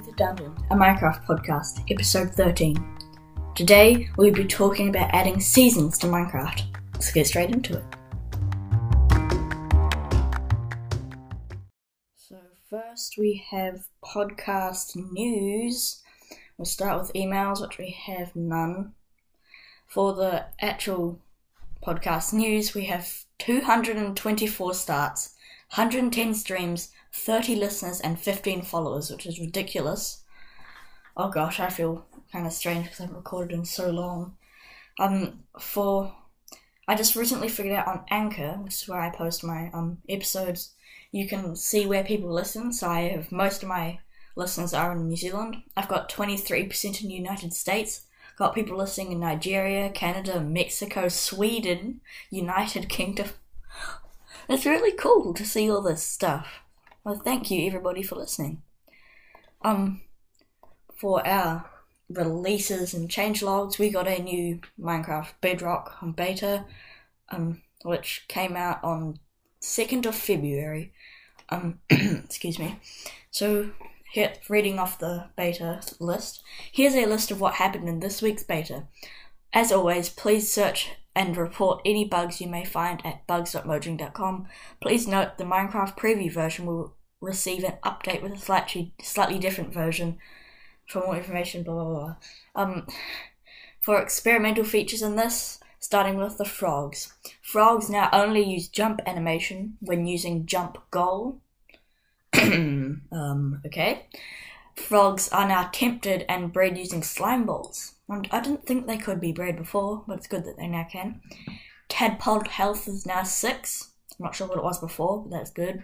the Dungeon, a Minecraft podcast, episode 13. Today, we'll be talking about adding seasons to Minecraft. Let's get straight into it. So, first we have podcast news. We'll start with emails, which we have none. For the actual podcast news, we have 224 starts, 110 streams, 30 listeners, and 15 followers, which is ridiculous. Oh gosh, I feel kind of strange because I haven't recorded in so long. Um, for I just recently figured out on Anchor, which is where I post my um episodes, you can see where people listen. So I have most of my listeners are in New Zealand. I've got 23% in the United States. Got people listening in Nigeria, Canada, Mexico, Sweden, United Kingdom. It's really cool to see all this stuff. Well, thank you everybody for listening. Um, for our releases and changelogs, we got a new Minecraft Bedrock on beta, um, which came out on second of February. Um, excuse me. So, here, reading off the beta list. Here's a list of what happened in this week's beta. As always, please search and report any bugs you may find at bugs.mojang.com. Please note the Minecraft preview version will receive an update with a slightly slightly different version. For more information, blah blah blah. Um, for experimental features in this, starting with the frogs. Frogs now only use jump animation when using jump goal. um, okay. Frogs are now tempted and bred using slime balls. I didn't think they could be bred before, but it's good that they now can. Tadpole health is now 6. I'm not sure what it was before, but that's good.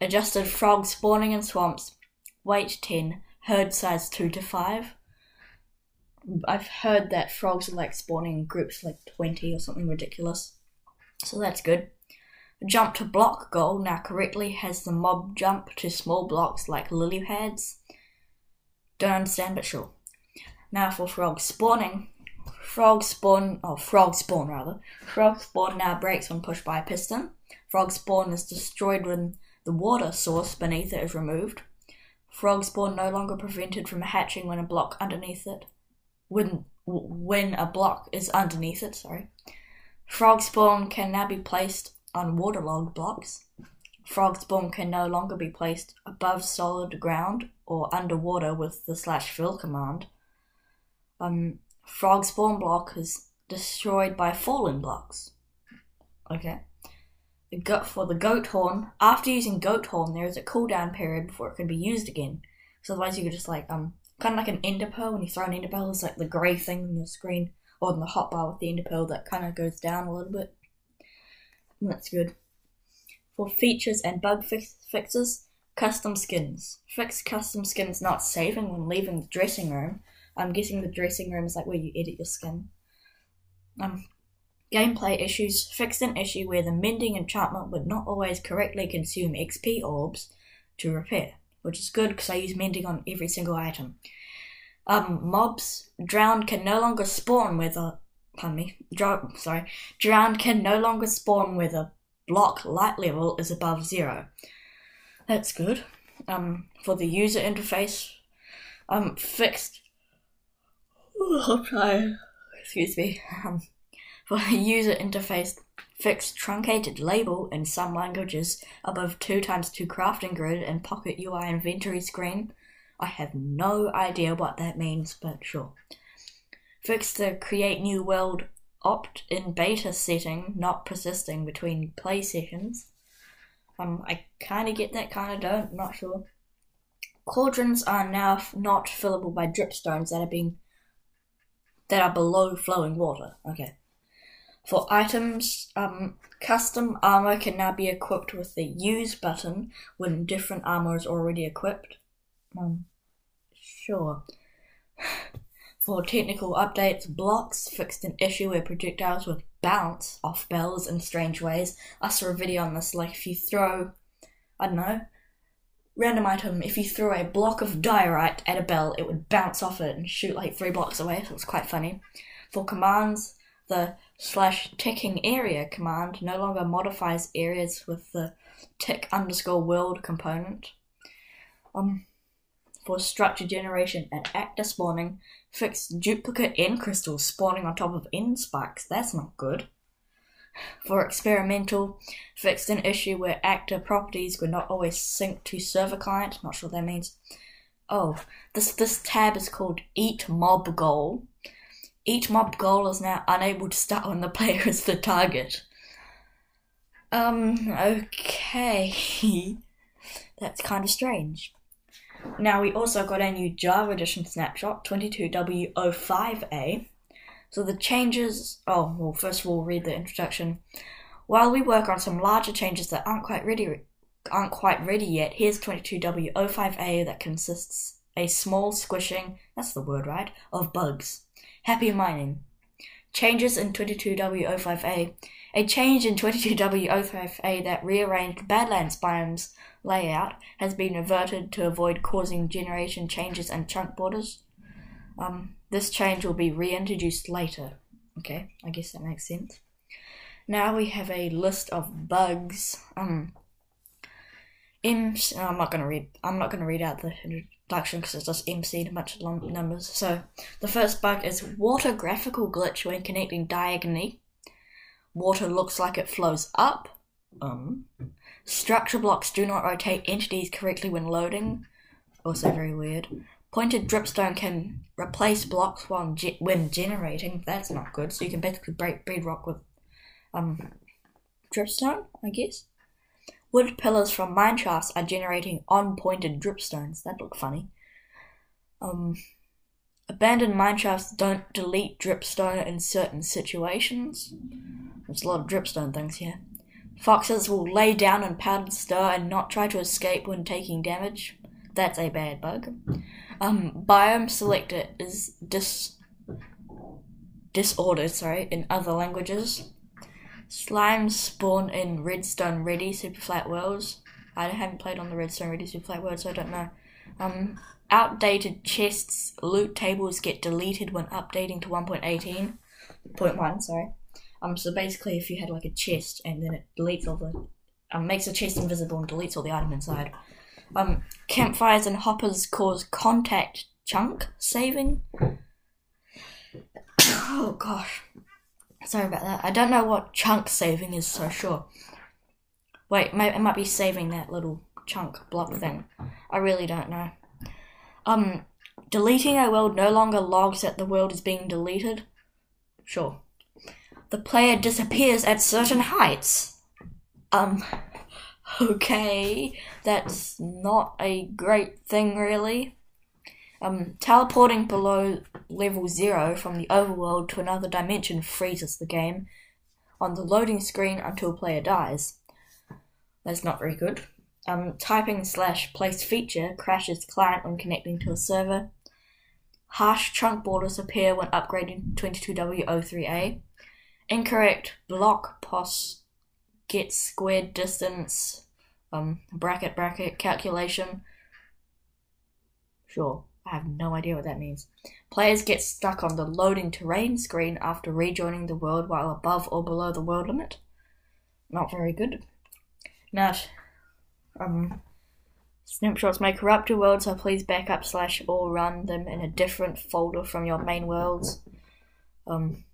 Adjusted frog spawning in swamps. Weight 10. Herd size 2 to 5. I've heard that frogs are like spawning in groups like 20 or something ridiculous. So that's good. Jump to block goal now correctly has the mob jump to small blocks like lily pads. Don't understand, but sure. Now for frog spawning. Frog spawn, oh, frog spawn rather. Frog spawn now breaks when pushed by a piston. Frog spawn is destroyed when the water source beneath it is removed. Frog spawn no longer prevented from hatching when a block underneath it. When when a block is underneath it, sorry. Frog spawn can now be placed on waterlogged blocks. Frog spawn can no longer be placed above solid ground or underwater with the slash fill command. Um, frog spawn block is destroyed by fallen blocks. Okay. For the goat horn. After using goat horn, there is a cooldown period before it can be used again. So otherwise, you could just like um, kind of like an ender pearl. When you throw an ender pearl, it's like the grey thing on your screen or on the hotbar with the ender pearl that kind of goes down a little bit. And that's good. For features and bug fix- fixes, custom skins. Fix custom skins not saving when leaving the dressing room. I'm guessing the dressing room is like where you edit your skin. Um, gameplay issues fixed an issue where the mending enchantment would not always correctly consume XP orbs to repair, which is good because I use mending on every single item. Um, mobs drowned can no longer spawn with a pardon me, drown, sorry, drowned can no longer spawn with a block light level is above zero. That's good. Um, for the user interface, um, fixed. Oh, sorry. Excuse me. Um, for the user interface, fixed truncated label in some languages above 2 times 2 crafting grid and pocket UI inventory screen. I have no idea what that means, but sure. Fixed the create new world opt in beta setting not persisting between play sessions. Um, I kind of get that, kind of don't, not sure. Cauldrons are now not fillable by dripstones that are being that are below flowing water. Okay. For items, um, custom armor can now be equipped with the use button when different armor is already equipped. Um, sure. For technical updates, blocks fixed an issue where projectiles would bounce off bells in strange ways. I saw a video on this, like if you throw, I don't know, random item, if you throw a block of diorite at a bell, it would bounce off it and shoot like three blocks away, so it's quite funny. For commands, the slash ticking area command no longer modifies areas with the tick underscore world component. Um, for structure generation and actor spawning, fixed duplicate end crystals spawning on top of end spikes. That's not good. For experimental, fixed an issue where actor properties were not always synced to server client. Not sure what that means. Oh, this this tab is called Eat Mob Goal. Eat mob goal is now unable to start when the player is the target. Um, okay. That's kind of strange. Now, we also got a new Java Edition snapshot, 22W05A. So the changes. Oh, well, first of all, read the introduction. While we work on some larger changes that aren't quite ready, aren't quite ready yet, here's 22W05A that consists a small squishing. That's the word, right? Of bugs. Happy mining. Changes in 22W05A. A change in 22W05A that rearranged Badlands biomes layout has been reverted to avoid causing generation changes and chunk borders. Um, this change will be reintroduced later. Okay, I guess that makes sense. Now we have a list of bugs. Um, I'm not gonna read. I'm not gonna read out the introduction because it's just bunch of numbers. So the first bug is water graphical glitch when connecting diagonally. Water looks like it flows up. Um, structure blocks do not rotate entities correctly when loading. Also very weird. Pointed dripstone can replace blocks while ge- when generating. That's not good. So you can basically break bedrock with um dripstone, I guess. Wood pillars from mine shafts are generating on-pointed dripstones. That look funny. Um, abandoned mine shafts don't delete dripstone in certain situations. There's a lot of dripstone things here. Foxes will lay down in powdered stir and not try to escape when taking damage. That's a bad bug. Um, biome selector is dis disordered, sorry, in other languages. Slimes spawn in Redstone Ready Super Flat Worlds. I haven't played on the Redstone Ready Super Flat World, so I don't know. Um, outdated chests loot tables get deleted when updating to 1.18. Point one, sorry. Um, so basically, if you had like a chest and then it deletes all the, um, makes the chest invisible and deletes all the item inside. Um, campfires and hoppers cause contact chunk saving. oh gosh. Sorry about that. I don't know what chunk saving is, so sure. Wait, it might be saving that little chunk block thing. I really don't know. Um, deleting a world no longer logs that the world is being deleted. Sure. The player disappears at certain heights. Um, okay, that's not a great thing, really. Um, teleporting below level 0 from the overworld to another dimension freezes the game on the loading screen until player dies. That's not very good. Um, typing slash place feature crashes client when connecting to a server. Harsh chunk borders appear when upgrading 22W03A. Incorrect block pos get squared distance um, bracket bracket calculation. Sure. I have no idea what that means. Players get stuck on the loading terrain screen after rejoining the world while above or below the world limit. Not very good. Now, um, snapshots may corrupt your world, so please backup slash or run them in a different folder from your main worlds. Um,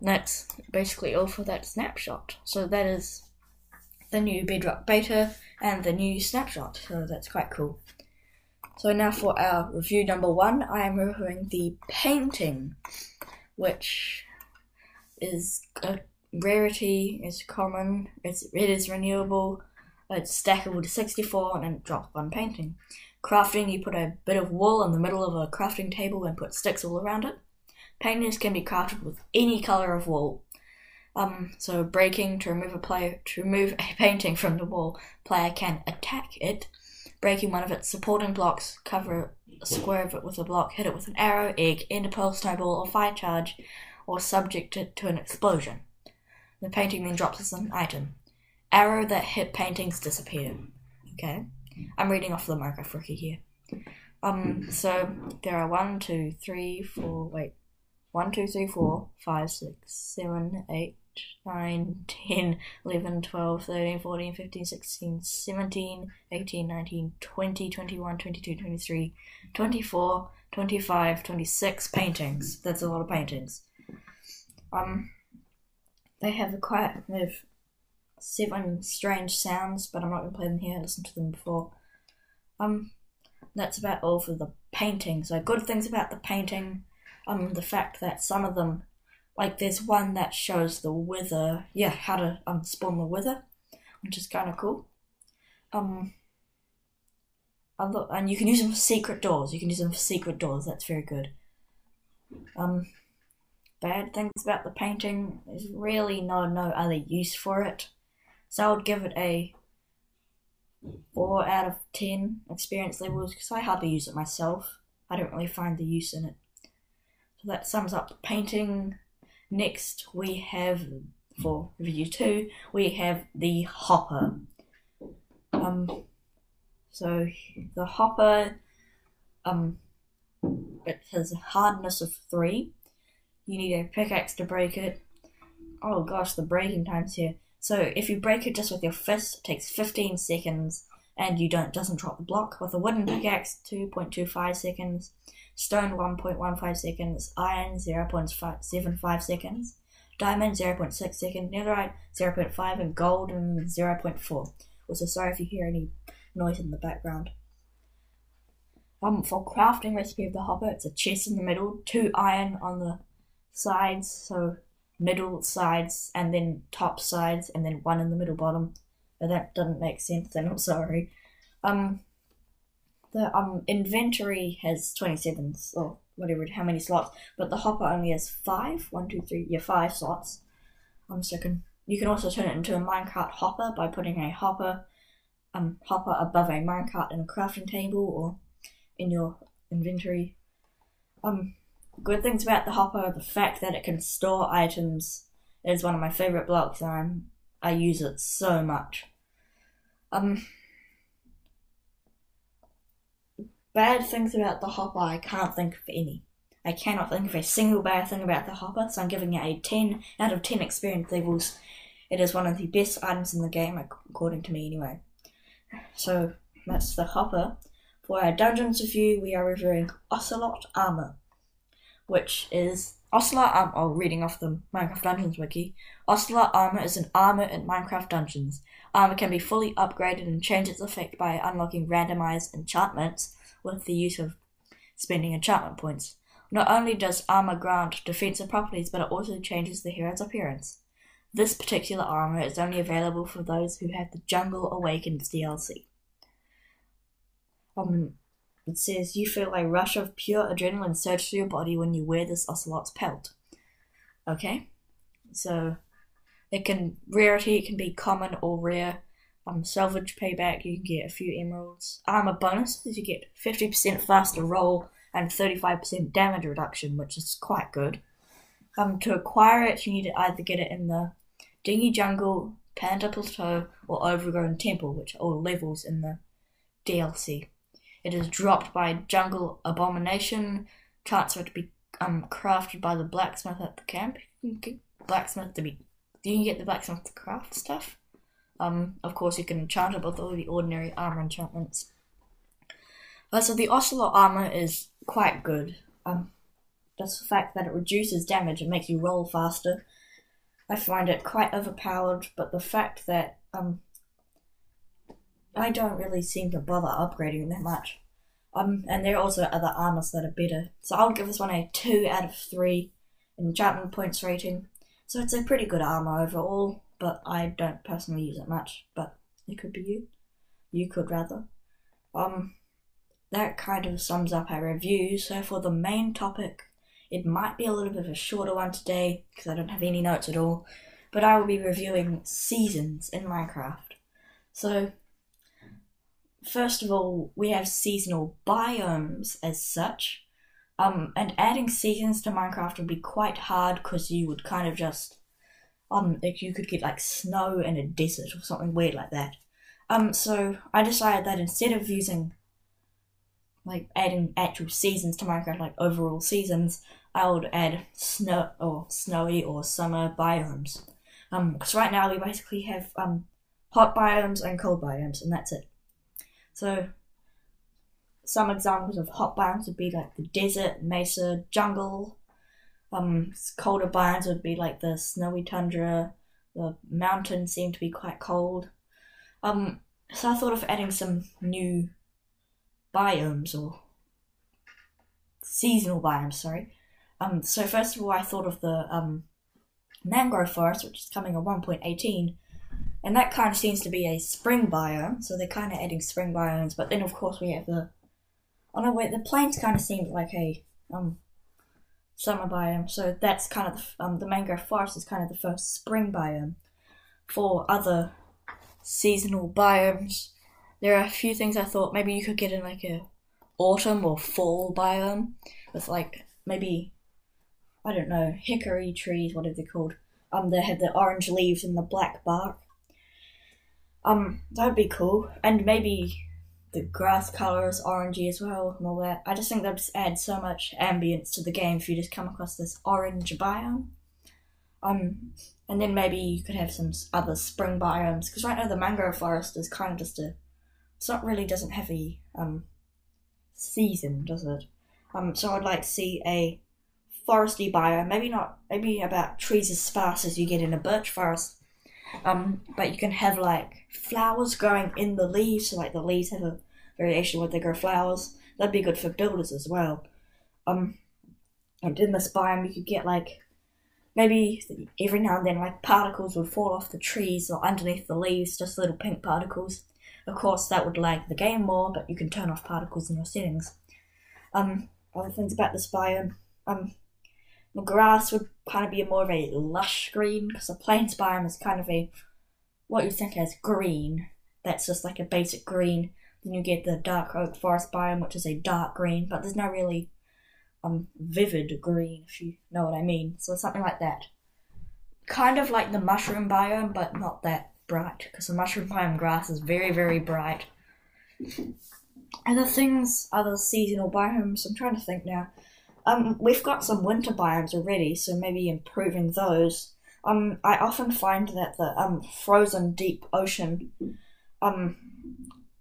that's basically all for that snapshot. So that is the new Bedrock beta and the new snapshot. So that's quite cool. So now for our review number one, I am reviewing the painting, which is a rarity, it's common, it's, it is renewable, it's stackable to 64 and it drops one painting. Crafting, you put a bit of wool in the middle of a crafting table and put sticks all around it. Paintings can be crafted with any color of wool. Um, so breaking to remove a player to remove a painting from the wall, player can attack it breaking one of its supporting blocks, cover a square of it with a block, hit it with an arrow, egg, ender pearl, snowball, or fire charge, or subject it to an explosion. The painting then drops as an item. Arrow that hit paintings disappear. Okay, I'm reading off the Minecraft Wiki here. Um, so there are one, two, three, four. Wait, one, two, three, four, five, six, seven, eight, 9, 10, 11, 12, 13, 14, 15, 16, 17, 18, 19, 20, 21, 22, 23, 24, 25, 26 paintings. That's a lot of paintings. Um, they have a quite they have seven strange sounds, but I'm not gonna play them here. I listened to them before. Um, that's about all for the painting. So good things about the painting, um, the fact that some of them, like there's one that shows the wither, yeah, how to um spawn the wither, which is kind of cool. Um, and you can use them for secret doors. You can use them for secret doors. That's very good. Um, bad things about the painting. There's really no no other use for it. So I would give it a four out of ten experience levels because I hardly use it myself. I don't really find the use in it. So that sums up the painting. Next we have for review two, we have the hopper. Um so the hopper um it has a hardness of three. You need a pickaxe to break it. Oh gosh, the breaking times here. So if you break it just with your fist, it takes 15 seconds and you don't doesn't drop the block. With a wooden pickaxe, 2.25 seconds. Stone, 1.15 seconds. Iron, 0.75 seconds. Diamond, 0.6 seconds. Netherite, 0.5. And gold, 0.4. Also, sorry if you hear any noise in the background. Um, for crafting recipe of the hopper, it's a chest in the middle, two iron on the sides, so middle sides and then top sides and then one in the middle bottom. But that doesn't make sense then I'm sorry. Um the um inventory has twenty seven or whatever how many slots, but the hopper only has five. One, two, three, yeah, five slots. Um second. You can also turn it into a minecart hopper by putting a hopper um hopper above a minecart in a crafting table or in your inventory. Um good things about the hopper the fact that it can store items is one of my favorite blocks and I'm, I use it so much. Um, bad things about the hopper, I can't think of any. I cannot think of a single bad thing about the hopper, so I'm giving it a 10 out of 10 experience levels. It is one of the best items in the game, according to me anyway. So, that's the hopper. For our dungeons review, we are reviewing Ocelot Armor which is Ocelot Armor. Oh, reading off the Minecraft Dungeons wiki. Ocelot Armor is an armor in Minecraft Dungeons. Armor can be fully upgraded and change its effect by unlocking randomized enchantments with the use of spending enchantment points. Not only does armor grant defensive properties, but it also changes the hero's appearance. This particular armor is only available for those who have the Jungle Awakens DLC. Um, it says you feel a rush of pure adrenaline surge through your body when you wear this ocelot's pelt. Okay, so it can rarity. It can be common or rare. Um, salvage payback. You can get a few emeralds. Armor bonuses. You get fifty percent faster roll and thirty five percent damage reduction, which is quite good. Um, to acquire it, you need to either get it in the Dingy Jungle, Panda Plateau, or Overgrown Temple, which are all levels in the DLC. It is dropped by Jungle Abomination, transferred to be um, crafted by the blacksmith at the camp. blacksmith to be. You can get the blacksmith to craft stuff. Um, of course, you can enchant it with all the ordinary armor enchantments. Uh, so the Ocelot armor is quite good. Um, just the fact that it reduces damage and makes you roll faster. I find it quite overpowered, but the fact that um, I don't really seem to bother upgrading that much. Um, and there are also other armors that are better. So I'll give this one a 2 out of 3 enchantment points rating. So it's a pretty good armor overall, but I don't personally use it much. But it could be you. You could rather. Um, that kind of sums up our review. So for the main topic, it might be a little bit of a shorter one today because I don't have any notes at all. But I will be reviewing seasons in Minecraft. So first of all, we have seasonal biomes as such. Um, and adding seasons to Minecraft would be quite hard because you would kind of just, um, like you could get like snow in a desert or something weird like that. Um, so I decided that instead of using, like, adding actual seasons to Minecraft, like overall seasons, I would add snow or snowy or summer biomes. Um, because right now we basically have um hot biomes and cold biomes, and that's it. So some examples of hot biomes would be like the desert, mesa, jungle. Um, colder biomes would be like the snowy tundra. The mountains seem to be quite cold. Um, so I thought of adding some new biomes or seasonal biomes. Sorry. Um, so first of all, I thought of the um, mangrove forest, which is coming at 1.18, and that kind of seems to be a spring biome. So they're kind of adding spring biomes, but then of course we have the oh no wait, the plains kind of seems like a um summer biome. So that's kind of the, um the mangrove forest is kind of the first spring biome. For other seasonal biomes, there are a few things I thought maybe you could get in like a autumn or fall biome with like maybe I don't know hickory trees, whatever they're called. Um, they have the orange leaves and the black bark. Um, that'd be cool, and maybe the grass color is orangey as well and all that. I just think that just adds so much ambience to the game if you just come across this orange biome. Um, and then maybe you could have some other spring biomes because right now the mangrove forest is kind of just a. It's not really doesn't have a um season, does it? Um, so I'd like to see a foresty biome. Maybe not. Maybe about trees as sparse as you get in a birch forest. Um, but you can have like flowers growing in the leaves. So like the leaves have a variation where they grow flowers. That'd be good for builders as well. Um, and in this biome you could get like maybe every now and then like particles would fall off the trees or underneath the leaves, just little pink particles. Of course, that would lag the game more, but you can turn off particles in your settings. Um, other things about this biome, um, the grass would kind of be more of a lush green because the plains biome is kind of a what you think as green. That's just like a basic green. Then you get the dark oak forest biome, which is a dark green, but there's no really um vivid green, if you know what I mean. So something like that. Kind of like the mushroom biome, but not that bright, because the mushroom biome grass is very, very bright. Other things, other seasonal biomes, I'm trying to think now. Um, we've got some winter biomes already, so maybe improving those. Um, I often find that the um frozen deep ocean um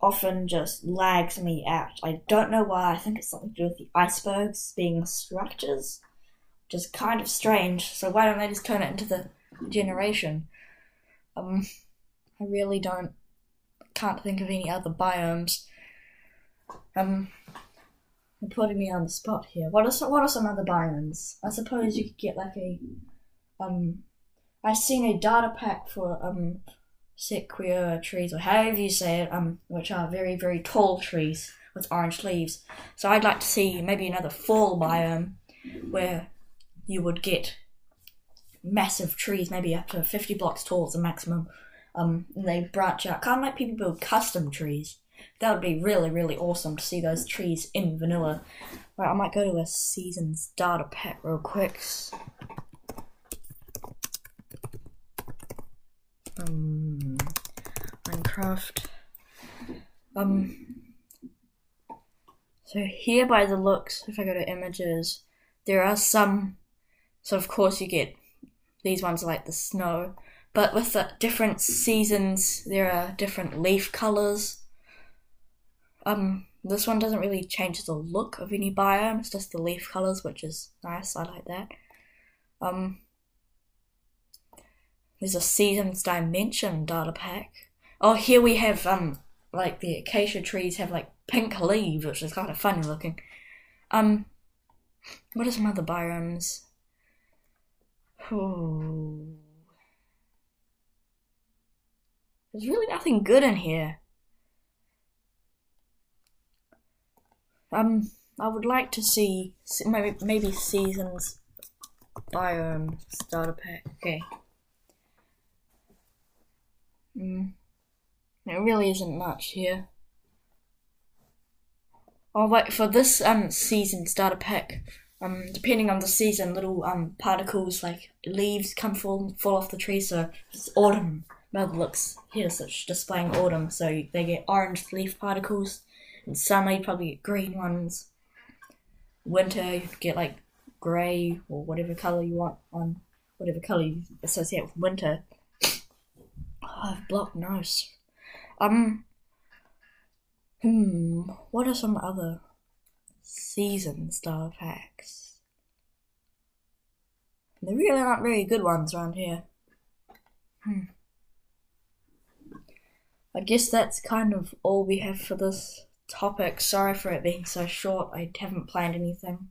often just lags me out. I don't know why. I think it's something to do with the icebergs being structures, which is kind of strange. So why don't they just turn it into the generation? Um, I really don't can't think of any other biomes. Um, putting me on the spot here. What are some, what are some other biomes? I suppose you could get like a um. I've seen a data pack for um sequoia trees, or however you say it, um, which are very very tall trees with orange leaves. So I'd like to see maybe another fall biome where you would get massive trees, maybe up to fifty blocks tall as a maximum. Um, and they branch out, kind of like people build custom trees. That would be really, really awesome to see those trees in vanilla. Right, I might go to a seasons data pack real quick. Um, Minecraft. Um. So here, by the looks, if I go to images, there are some. So of course you get these ones like the snow, but with the different seasons, there are different leaf colors um, this one doesn't really change the look of any biome. It's just the leaf colors, which is nice. I like that. Um, there's a seasons dimension data pack. Oh, here we have um, like the acacia trees have like pink leaves, which is kind of funny looking. Um, what are some other biomes? Ooh. There's really nothing good in here. Um, I would like to see maybe maybe seasons biome starter pack. Okay. Mm. There really isn't much here. Oh wait, for this um season starter pack, um depending on the season, little um particles like leaves come fall fall off the tree. So it's autumn. Mother looks here, such displaying autumn. So they get orange leaf particles in summer, you probably get green ones. Winter, you get like grey or whatever colour you want on whatever colour you associate with winter. I've blocked nose. Um. Hmm. What are some other season star packs? There really aren't very good ones around here. Hmm. I guess that's kind of all we have for this topic. Sorry for it being so short. I haven't planned anything.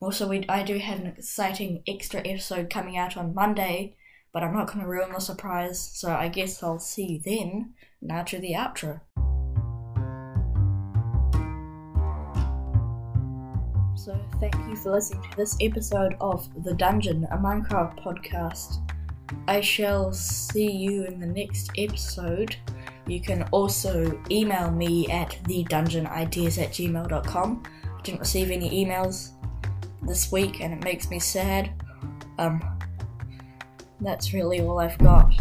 Also, we I do have an exciting extra episode coming out on Monday, but I'm not going to ruin the surprise. So I guess I'll see you then. Now to the outro. So thank you for listening to this episode of The Dungeon, a Minecraft podcast. I shall see you in the next episode. You can also email me at thedungeonideas at gmail.com. I didn't receive any emails this week and it makes me sad. Um, that's really all I've got.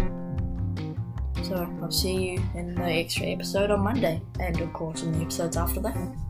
So I'll see you in the extra episode on Monday, and of course in the episodes after that.